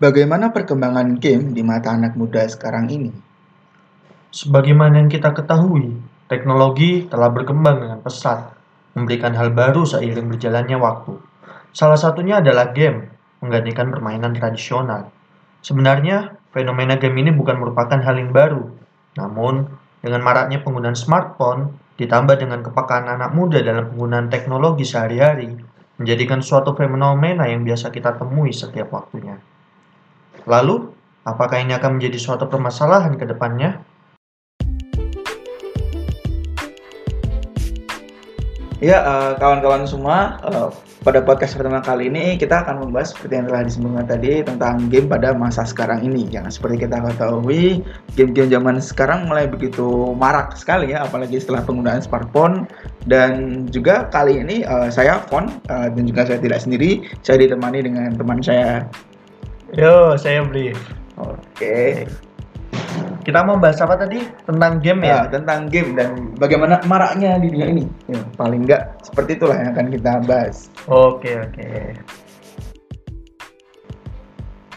Bagaimana perkembangan game di mata anak muda sekarang ini? Sebagaimana yang kita ketahui, teknologi telah berkembang dengan pesat, memberikan hal baru seiring berjalannya waktu. Salah satunya adalah game, menggantikan permainan tradisional. Sebenarnya, fenomena game ini bukan merupakan hal yang baru. Namun, dengan maraknya penggunaan smartphone, ditambah dengan kepekaan anak muda dalam penggunaan teknologi sehari-hari, menjadikan suatu fenomena yang biasa kita temui setiap waktunya. Lalu, apakah ini akan menjadi suatu permasalahan ke depannya? Ya, uh, kawan-kawan semua, uh, pada podcast pertama kali ini kita akan membahas seperti yang telah disebutkan tadi tentang game pada masa sekarang ini. Yang seperti kita ketahui, game-game zaman sekarang mulai begitu marak sekali ya, apalagi setelah penggunaan smartphone. Dan juga kali ini uh, saya Fon uh, dan juga saya tidak sendiri, saya ditemani dengan teman saya Yo, saya beli. Oke. Kita mau bahas apa tadi? Tentang game ya? ya? tentang game dan bagaimana maraknya di dunia ini. Ya, paling enggak seperti itulah yang akan kita bahas. Oke, oke.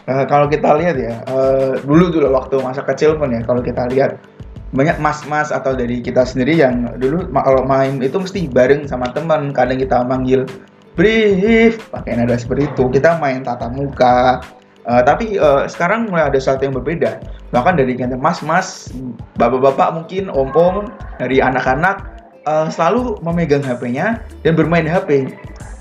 Uh, kalau kita lihat ya, uh, dulu dulu waktu masa kecil pun ya, kalau kita lihat banyak mas-mas atau dari kita sendiri yang dulu kalau main itu mesti bareng sama teman. Kadang kita manggil brief pakai nada seperti itu. Kita main tatap muka, Uh, tapi uh, sekarang mulai ada sesuatu yang berbeda. Bahkan dari mas-mas, bapak-bapak mungkin, om-om, dari anak-anak uh, selalu memegang HP-nya dan bermain HP.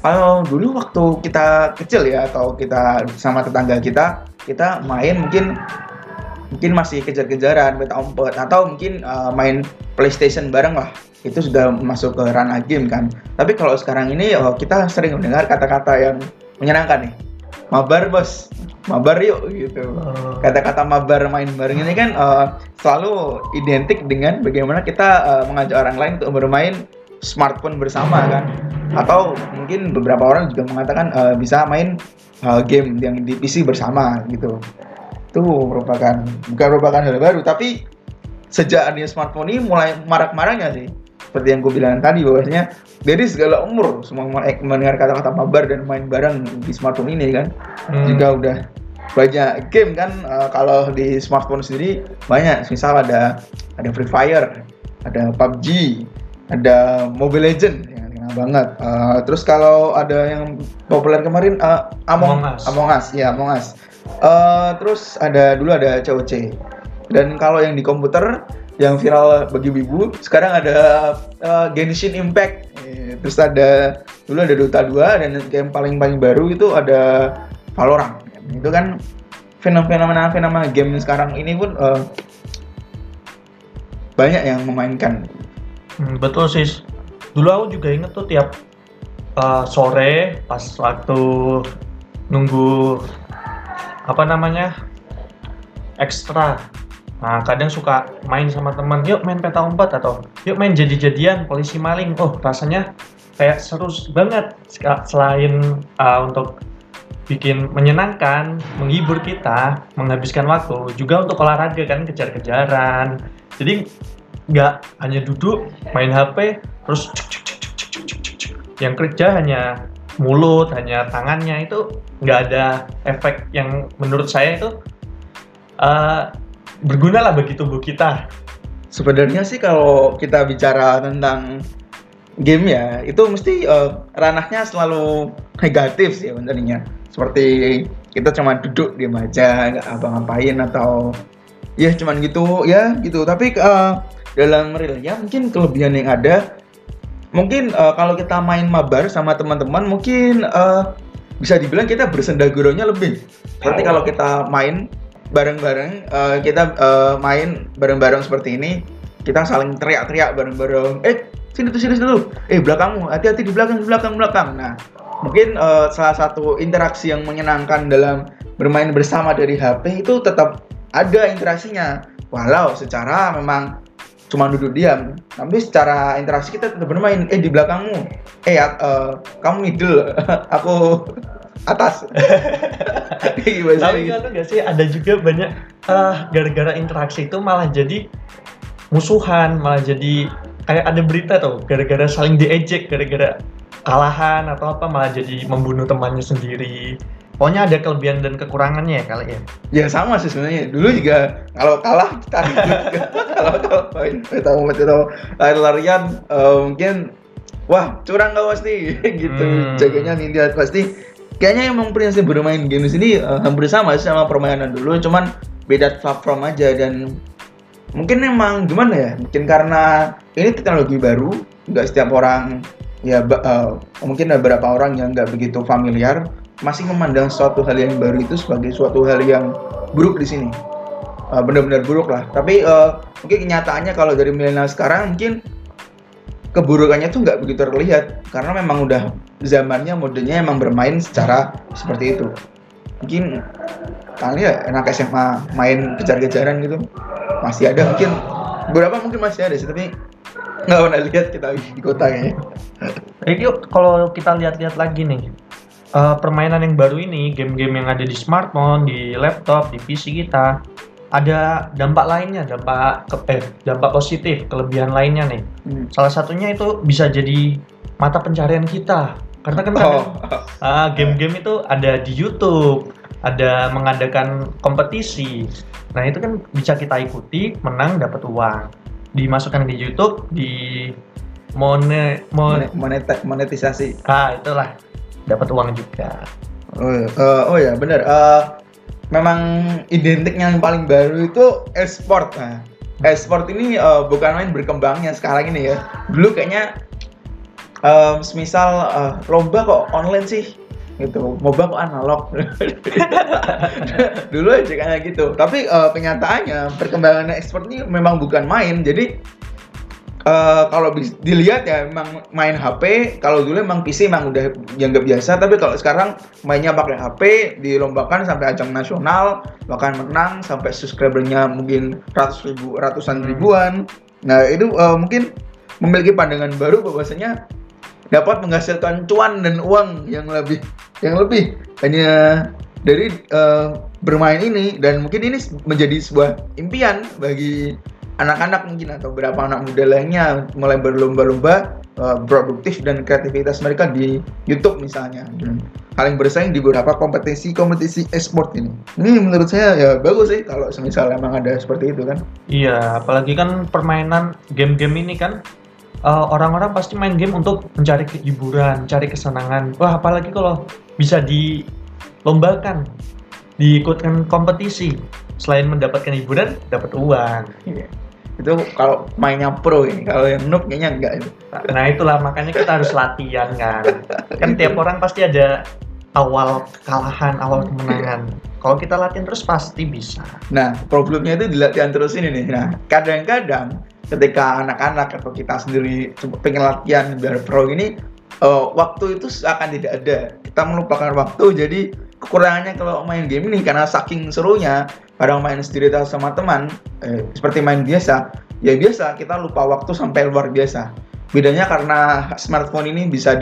Kalau dulu waktu kita kecil ya atau kita sama tetangga kita, kita main mungkin mungkin masih kejar-kejaran, umpet atau mungkin uh, main PlayStation bareng lah. Itu sudah masuk ke ranah game kan. Tapi kalau sekarang ini uh, kita sering mendengar kata-kata yang menyenangkan nih. Mabar bos, mabar yuk gitu. Oh. Kata-kata mabar main bareng ini kan uh, selalu identik dengan bagaimana kita uh, mengajak orang lain untuk bermain smartphone bersama kan. Atau mungkin beberapa orang juga mengatakan uh, bisa main uh, game yang di PC bersama gitu. Itu merupakan bukan merupakan hal baru tapi sejak adanya smartphone ini mulai marak-maraknya sih seperti yang gue bilang tadi bahwasanya dari segala umur semua mendengar kata-kata mabar dan main bareng di smartphone ini kan hmm. juga udah banyak game kan uh, kalau di smartphone sendiri banyak. Misal ada ada Free Fire ada PUBG ada Mobile Legend yang kenal banget. Uh, terus kalau ada yang populer kemarin uh, Among, Among Us. Among Us ya Among Us. Uh, terus ada dulu ada COC dan kalau yang di komputer yang viral bagi wibu sekarang ada uh, Genshin Impact. Terus ada dulu ada Dota 2 dan game paling paling baru itu ada Valorant itu kan fenomena fenomena game sekarang ini pun uh, banyak yang memainkan. Hmm, betul sih. Dulu aku juga inget tuh tiap uh, sore pas waktu nunggu apa namanya ekstra. Nah, kadang suka main sama teman, yuk main peta umpet atau yuk main jadi-jadian polisi maling. Oh, rasanya kayak seru banget. Selain uh, untuk bikin menyenangkan, menghibur kita, menghabiskan waktu, juga untuk olahraga kan kejar-kejaran. Jadi nggak hanya duduk main HP terus cuk, cuk, cuk, cuk, cuk, cuk, cuk, cuk. yang kerja hanya mulut, hanya tangannya itu nggak ada efek yang menurut saya itu uh, berguna lah bagi tubuh kita. Sebenarnya sih kalau kita bicara tentang game ya, itu mesti uh, ranahnya selalu negatif sih sebenarnya seperti kita cuma duduk diam aja nggak apa-ngapain atau ya cuman gitu ya gitu. Tapi uh, dalam realnya mungkin kelebihan yang ada mungkin uh, kalau kita main mabar sama teman-teman mungkin uh, bisa dibilang kita bersenda gurunya lebih. Seperti kalau kita main bareng-bareng uh, kita uh, main bareng-bareng seperti ini kita saling teriak-teriak bareng-bareng. Eh sini tuh sini dulu eh belakangmu hati-hati di belakang di belakang belakang. Nah mungkin uh, salah satu interaksi yang menyenangkan dalam bermain bersama dari HP itu tetap ada interaksinya. Walau secara memang cuma duduk diam tapi secara interaksi kita tetap bermain. Eh di belakangmu. Eh uh, kamu middle. Aku atas. Tapi kalau nggak sih ada juga banyak uh, gara-gara interaksi itu malah jadi musuhan malah jadi kayak ada berita tuh gara-gara saling diejek gara-gara kalahan atau apa malah jadi membunuh temannya sendiri Pokoknya ada kelebihan dan kekurangannya ya kali ya. Ya sama sih sebenarnya. Dulu juga kalau kalah kita kalau kalau main tahu lari-larian eh, mungkin wah curang nggak pasti gitu. Hmm. Jaganya ngeliat pasti. Kayaknya emang prinsip bermain game di sini eh, hampir sama sih sama permainan dulu, cuman beda platform aja dan mungkin emang gimana ya? Mungkin karena ini teknologi baru, nggak setiap orang ya eh, mungkin ada beberapa orang yang nggak begitu familiar masih memandang suatu hal yang baru itu sebagai suatu hal yang buruk di sini. Eh, benar-benar buruk lah. Tapi eh, mungkin kenyataannya kalau dari milenial sekarang mungkin keburukannya tuh nggak begitu terlihat. Karena memang udah zamannya modenya emang bermain secara seperti itu. Mungkin kali ya anak SMA main kejar-kejaran gitu. Masih ada mungkin. Beberapa mungkin masih ada sih tapi nggak pernah lihat kita di kota kayaknya Jadi kalau kita lihat-lihat lagi nih, eh, permainan yang baru ini, game-game yang ada di smartphone, di laptop, di PC kita, ada dampak lainnya, dampak ke, eh, dampak positif, kelebihan lainnya nih. Hmm. Salah satunya itu bisa jadi mata pencarian kita. Karena kan kadang, oh ah, game-game itu ada di YouTube, ada mengadakan kompetisi. Nah itu kan bisa kita ikuti, menang, dapat uang. Dimasukkan di YouTube, di mone, mon, Monet- moneta- monetisasi ah itulah dapat uang juga. Oh. Eh, oh ya benar. Eh, memang identik yang paling baru itu e-sport. Nah, e-sport ini eh, bukan main berkembangnya sekarang ini ya. Dulu kayaknya eh, semisal eh, lomba kok online sih gitu. Moba kok analog. Dulu aja kayak gitu. Tapi eh, kenyataannya perkembangan e-sport ini memang bukan main. Jadi eh, kalau dilihat ya memang main HP kalau dulu emang PC emang udah yang nggak biasa. Tapi kalau sekarang mainnya pakai HP dilombakan sampai ajang nasional bahkan menang sampai subscribernya mungkin ratus ribu ratusan Hmm. ribuan. Nah itu eh, mungkin memiliki pandangan baru bahwasanya dapat menghasilkan cuan dan uang yang lebih yang lebih hanya dari eh, bermain ini dan mungkin ini menjadi sebuah impian bagi anak-anak mungkin atau beberapa anak muda lainnya mulai berlomba-lomba eh, produktif dan kreativitas mereka di YouTube misalnya dan saling bersaing di beberapa kompetisi kompetisi e-sport ini. Ini menurut saya ya bagus sih kalau semisal emang ada seperti itu kan. Iya, apalagi kan permainan game-game ini kan eh, orang-orang pasti main game untuk mencari hiburan, cari kesenangan. Wah, apalagi kalau bisa dilombakan, diikutkan kompetisi. Selain mendapatkan hiburan, dapat uang. Iya. Itu kalau mainnya pro ini, kalau yang noob kayaknya enggak. Nah, itulah makanya kita harus latihan kan. Kan tiap orang pasti ada awal kekalahan, awal kemenangan. Kalau kita latihan terus pasti bisa. Nah, problemnya itu di latihan terus ini nih. Nah, kadang-kadang ketika anak-anak atau kita sendiri pengen latihan biar pro ini, eh, waktu itu akan tidak ada. Kita melupakan waktu, jadi kekurangannya kalau main game ini karena saking serunya, kadang main sendiri sama teman, eh, seperti main biasa, ya biasa kita lupa waktu sampai luar biasa. Bedanya karena smartphone ini bisa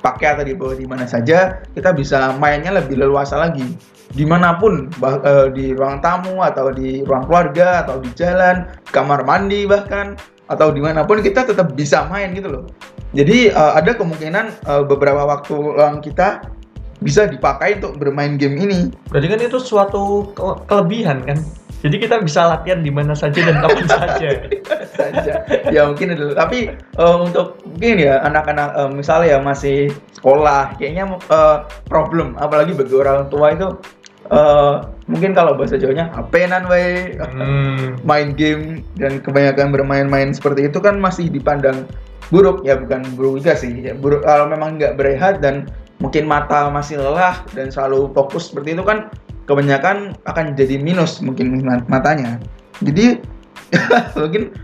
dipakai atau dibawa di mana saja, kita bisa mainnya lebih leluasa lagi. Di mana pun bah- eh, di ruang tamu atau di ruang keluarga atau di jalan kamar mandi bahkan atau di mana pun kita tetap bisa main gitu loh. Jadi eh, ada kemungkinan eh, beberapa waktu luang kita bisa dipakai untuk bermain game ini. Berarti kan itu suatu ke- kelebihan kan. Jadi kita bisa latihan di mana saja dan kapan saja. saja. Ya mungkin itu. Tapi eh, untuk mungkin ya anak-anak eh, misalnya ya masih sekolah kayaknya eh, problem. Apalagi bagi orang tua itu eh, mungkin kalau bahasa Jawanya apenan wae Hmm. main game dan kebanyakan bermain-main seperti itu kan masih dipandang buruk. Ya bukan buruk juga sih. Ya buruk kalau memang nggak berehat dan mungkin mata masih lelah dan selalu fokus seperti itu kan kebanyakan akan jadi minus mungkin mat- matanya. Jadi mungkin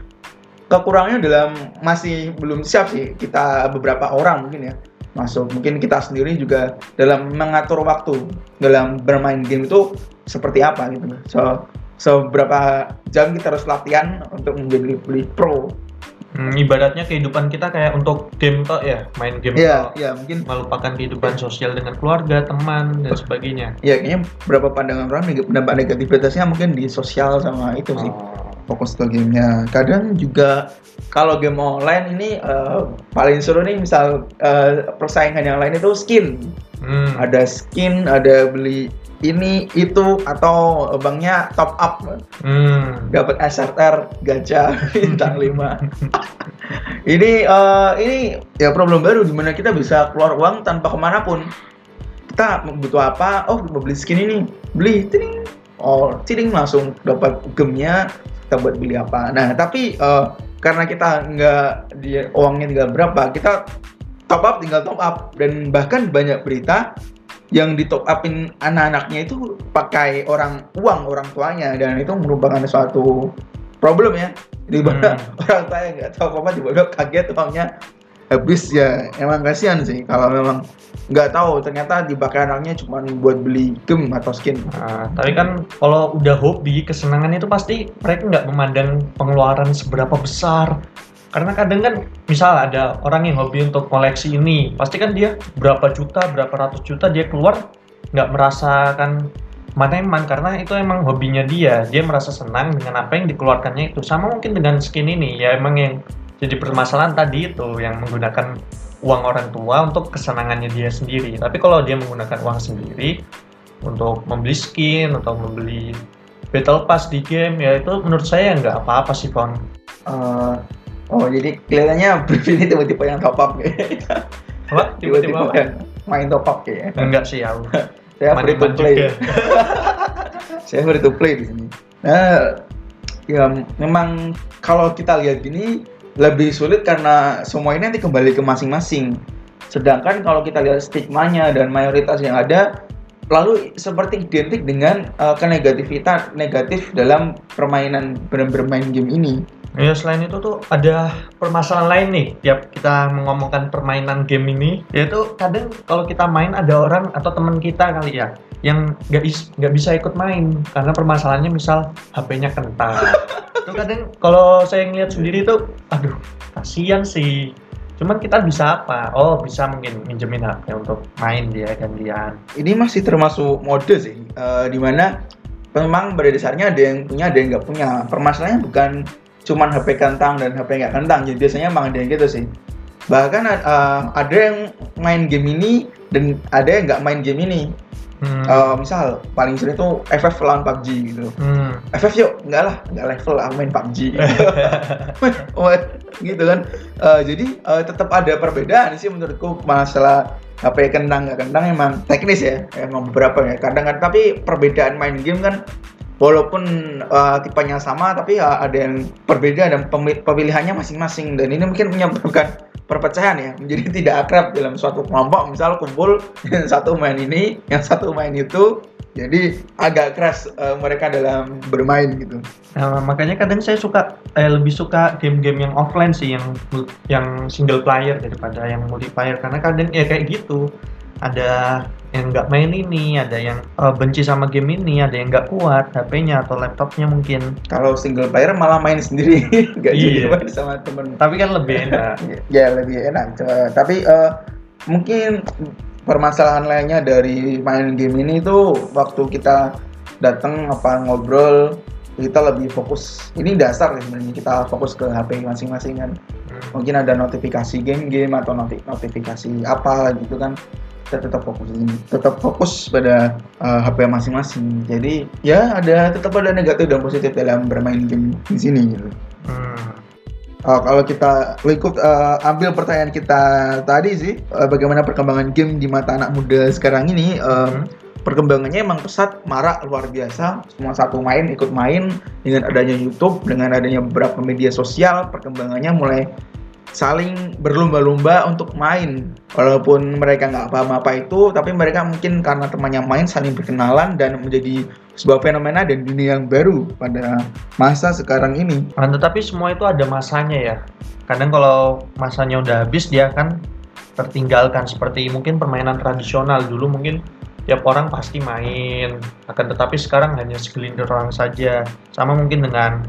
kekurangannya dalam masih belum siap sih kita beberapa orang mungkin ya. Masuk mungkin kita sendiri juga dalam mengatur waktu dalam bermain game itu seperti apa gitu. So seberapa jam kita harus latihan untuk menjadi pro Hmm, ibaratnya kehidupan kita kayak untuk game tok ya, main game Iya, tok. iya mungkin Melupakan kehidupan sosial dengan keluarga, teman dan sebagainya. ya kayaknya berapa pandangan orang dampak negativitasnya mungkin di sosial sama itu sih Oh. fokus ke gamenya kadang juga kalau game online ini uh, paling seru nih misal uh, persaingan yang lain itu skin hmm. ada skin ada beli ini itu atau banknya top up. Hmm. dapat SRR gacha bintang 5 ini uh, ini ya problem baru di mana kita bisa keluar uang tanpa ke mana pun. Kita butuh apa? Oh mau beli skin ini. Beli ting oh ting langsung dapat gemnya kita buat beli apa. Nah tapi uh, karena kita nggak dia uangnya tinggal berapa kita top up tinggal top up. Dan bahkan banyak berita yang di top upin anak-anaknya itu pakai orang uang orang tuanya dan itu merupakan suatu problem ya di mana hmm. orang tua yang nggak tahu apa tiba-tiba kaget uangnya habis ya emang kasihan sih kalau memang nggak tahu ternyata dipakai anaknya cuma buat beli game atau skin. Nah, tapi kan kalau udah hobi kesenangan itu pasti mereka nggak memandang pengeluaran seberapa besar karena kadang kan misal ada orang yang hobi untuk koleksi ini pasti kan dia berapa juta berapa ratus juta dia keluar nggak merasakan mana eman karena itu emang hobinya dia. Dia merasa senang dengan apa yang dikeluarkannya itu. Sama mungkin dengan skin ini. Ya emang yang jadi permasalahan tadi itu yang menggunakan uang orang tua untuk kesenangannya dia sendiri. Tapi kalau dia menggunakan uang sendiri untuk membeli skin atau membeli battle pass di game ya itu menurut saya nggak apa-apa sih Fon uh, Oh jadi kelihatannya Brief ini tiba-tiba yang top up kayak. Apa? Tiba-tiba main top up kayak. Enggak sih aku. Saya free to play. Saya free to play di sini. Nah, ya memang kalau kita lihat gini lebih sulit karena semua ini nanti kembali ke masing-masing. Sedangkan kalau kita lihat stigmanya dan mayoritas yang ada lalu seperti identik dengan uh, kenegativitas negatif dalam permainan bermain game ini. Ya selain itu tuh ada permasalahan lain nih tiap kita mengomongkan permainan game ini yaitu kadang kalau kita main ada orang atau teman kita kali ya yang nggak nggak bisa ikut main karena permasalahannya misal HP-nya kentang. itu kadang kalau saya ngeliat sendiri tuh aduh kasihan sih Cuman kita bisa apa? Oh, bisa mungkin minjemin HP untuk main dia gantian. Ini masih termasuk mode sih, uh, di mana memang pada dasarnya ada yang punya, ada yang nggak punya. Permasalahannya bukan cuman HP kentang dan HP nggak kentang, jadi biasanya emang ada yang gitu sih. Bahkan uh, ada yang main game ini dan ada yang nggak main game ini. Hmm. Uh, misal paling sering tuh FF lawan PUBG gitu. Hmm. FF yuk, enggak lah, enggak level lah main PUBG. gitu kan. Uh, jadi uh, tetap ada perbedaan sih menurutku masalah HP kentang nggak kentang emang teknis ya, emang beberapa ya. Kadang kan tapi perbedaan main game kan walaupun uh, tipenya sama tapi uh, ada yang berbeda dan pemilihannya masing-masing. Dan ini mungkin menyebabkan perpecahan ya menjadi tidak akrab dalam suatu kelompok. Misal kumpul yang satu main ini yang satu main itu jadi agak keras uh, mereka dalam bermain gitu. Nah, makanya kadang saya suka eh, lebih suka game-game yang offline sih yang yang single player daripada yang multiplayer. Karena kadang ya kayak gitu ada yang nggak main ini, ada yang uh, benci sama game ini, ada yang nggak kuat HP-nya atau laptopnya mungkin. Kalau single player malah main sendiri, nggak iya. jadi main sama temen. Tapi kan lebih enak. ya lebih enak. Tapi uh, mungkin permasalahan lainnya dari main game ini tuh waktu kita datang apa ngobrol kita lebih fokus ini dasar ya sebenarnya kita fokus ke HP masing-masing kan hmm. mungkin ada notifikasi game-game atau notifikasi apa gitu kan kita tetap fokus tetap fokus pada uh, eh, HP masing-masing jadi ya ada tetap ada negatif dan positif dalam bermain game di sini gitu hmm. uh, kalau kita lingkup uh, ambil pertanyaan kita tadi sih uh, bagaimana perkembangan game di mata anak muda sekarang ini uh, hmm. perkembangannya emang pesat marak luar biasa semua satu main ikut main dengan adanya YouTube dengan adanya beberapa media sosial perkembangannya mulai saling berlomba-lomba untuk main. Walaupun mereka nggak paham apa itu tapi mereka mungkin karena temannya main saling berkenalan dan menjadi sebuah fenomena dan dunia yang baru pada masa sekarang ini. Nah, tetapi semua itu ada masanya ya. Kadang kalau masanya udah habis dia akan tertinggalkan seperti mungkin permainan tradisional. Dulu mungkin tiap orang pasti main akan tetapi sekarang hanya segelintir orang saja. Sama mungkin dengan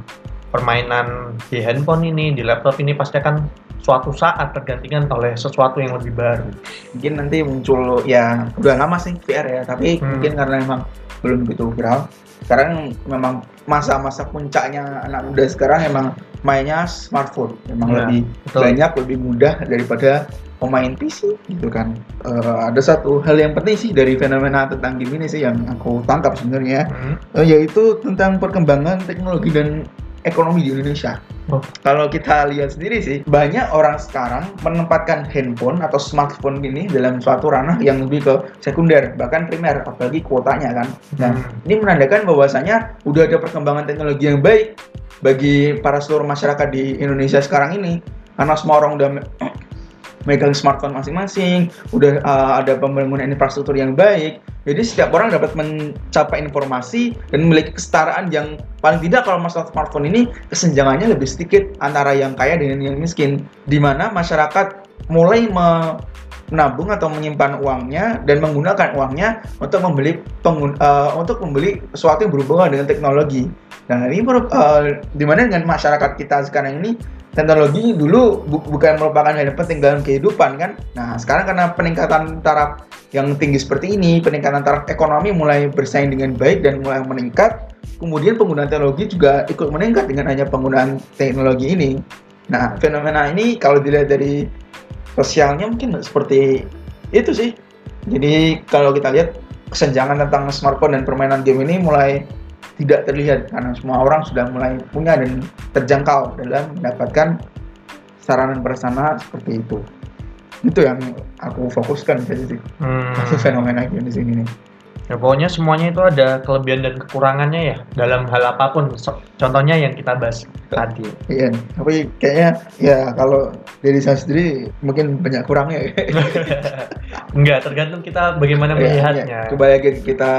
permainan di handphone ini di laptop ini pasti akan suatu saat tergantikan oleh sesuatu yang lebih baru. mungkin nanti muncul ya udah lama sih VR ya tapi Hmm. mungkin karena memang belum begitu viral sekarang memang masa-masa puncaknya anak muda sekarang emang mainnya smartphone memang Ya, lebih betul. banyak lebih mudah daripada pemain PC gitu kan Eh, ada satu hal yang penting sih dari fenomena tentang game ini sih yang aku tangkap sebenarnya Hmm. eh, yaitu tentang perkembangan teknologi dan ekonomi di Indonesia Oh, kalau kita lihat sendiri sih, banyak orang sekarang menempatkan handphone atau smartphone ini dalam suatu ranah yang lebih ke sekunder, bahkan primer, apalagi kuotanya kan. Nah, Hmm. ini menandakan bahwasanya udah ada perkembangan teknologi yang baik bagi para seluruh masyarakat di Indonesia sekarang ini. Karena semua orang udah megang smartphone masing-masing, udah uh, ada pembangunan infrastruktur yang baik. Jadi setiap orang dapat mencapai informasi dan memiliki kesetaraan yang paling tidak kalau masalah smartphone ini kesenjangannya lebih sedikit antara yang kaya dengan yang miskin. Di mana masyarakat mulai me- menabung atau menyimpan uangnya dan menggunakan uangnya untuk membeli pengun- eh, untuk membeli sesuatu yang berhubungan dengan teknologi. Nah ini merup- eh, di mana dengan masyarakat kita sekarang ini teknologi dulu bu- bukan merupakan hal yang penting dalam kehidupan kan. Nah sekarang karena peningkatan taraf yang tinggi seperti ini, peningkatan taraf ekonomi mulai bersaing dengan baik dan mulai meningkat, kemudian penggunaan teknologi juga ikut meningkat dengan hanya penggunaan teknologi ini. Nah fenomena ini kalau dilihat dari sosialnya mungkin seperti itu sih. Jadi kalau kita lihat kesenjangan tentang smartphone dan permainan game ini mulai tidak terlihat karena semua orang sudah mulai punya dan terjangkau dalam mendapatkan sarana prasarana seperti itu. Itu yang aku fokuskan saja sih. Hmm. Fenomena game di sini nih. Ya pokoknya semuanya itu ada kelebihan dan kekurangannya ya dalam hal apa pun. So- contohnya yang kita bahas tadi. Iya, tapi kayaknya ya kalau dari saya sendiri mungkin banyak kurangnya. Enggak, tergantung kita bagaimana Ya, melihatnya. ya. Kembali lagi ke kita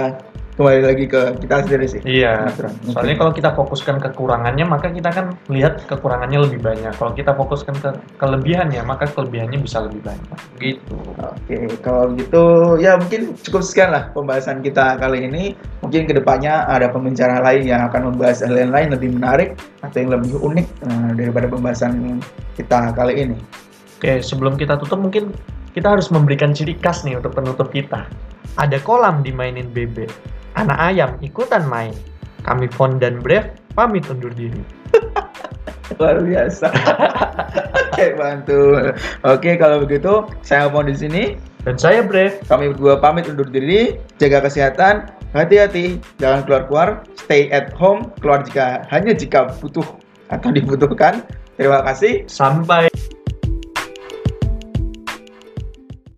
kembali lagi ke kita sendiri sih. Iya. Soalnya kalau kita fokuskan kekurangannya, maka kita kan lihat kekurangannya lebih banyak. Kalau kita fokuskan ke kelebihannya, maka kelebihannya bisa lebih banyak. Gitu. Oke, kalau gitu ya mungkin cukup sekian lah pembahasan kita kali ini. Mungkin ke depannya ada pembicara lain yang akan membahas hal yang lain lebih menarik atau yang lebih unik eh, daripada pembahasan kita kali ini. Oke, sebelum kita tutup mungkin kita harus memberikan ciri khas nih untuk penutup kita. Ada kolam dimainin bebek. Anak ayam ikutan main. Kami Fon dan Brave pamit undur diri. Luar biasa. Oke, bantu. Oke, kalau begitu saya mau di sini. Dan saya Brave. Kami berdua pamit undur diri. Jaga kesehatan, hati-hati, jangan keluar-keluar, stay at home, keluar jika hanya jika butuh atau dibutuhkan. Terima kasih. Sampai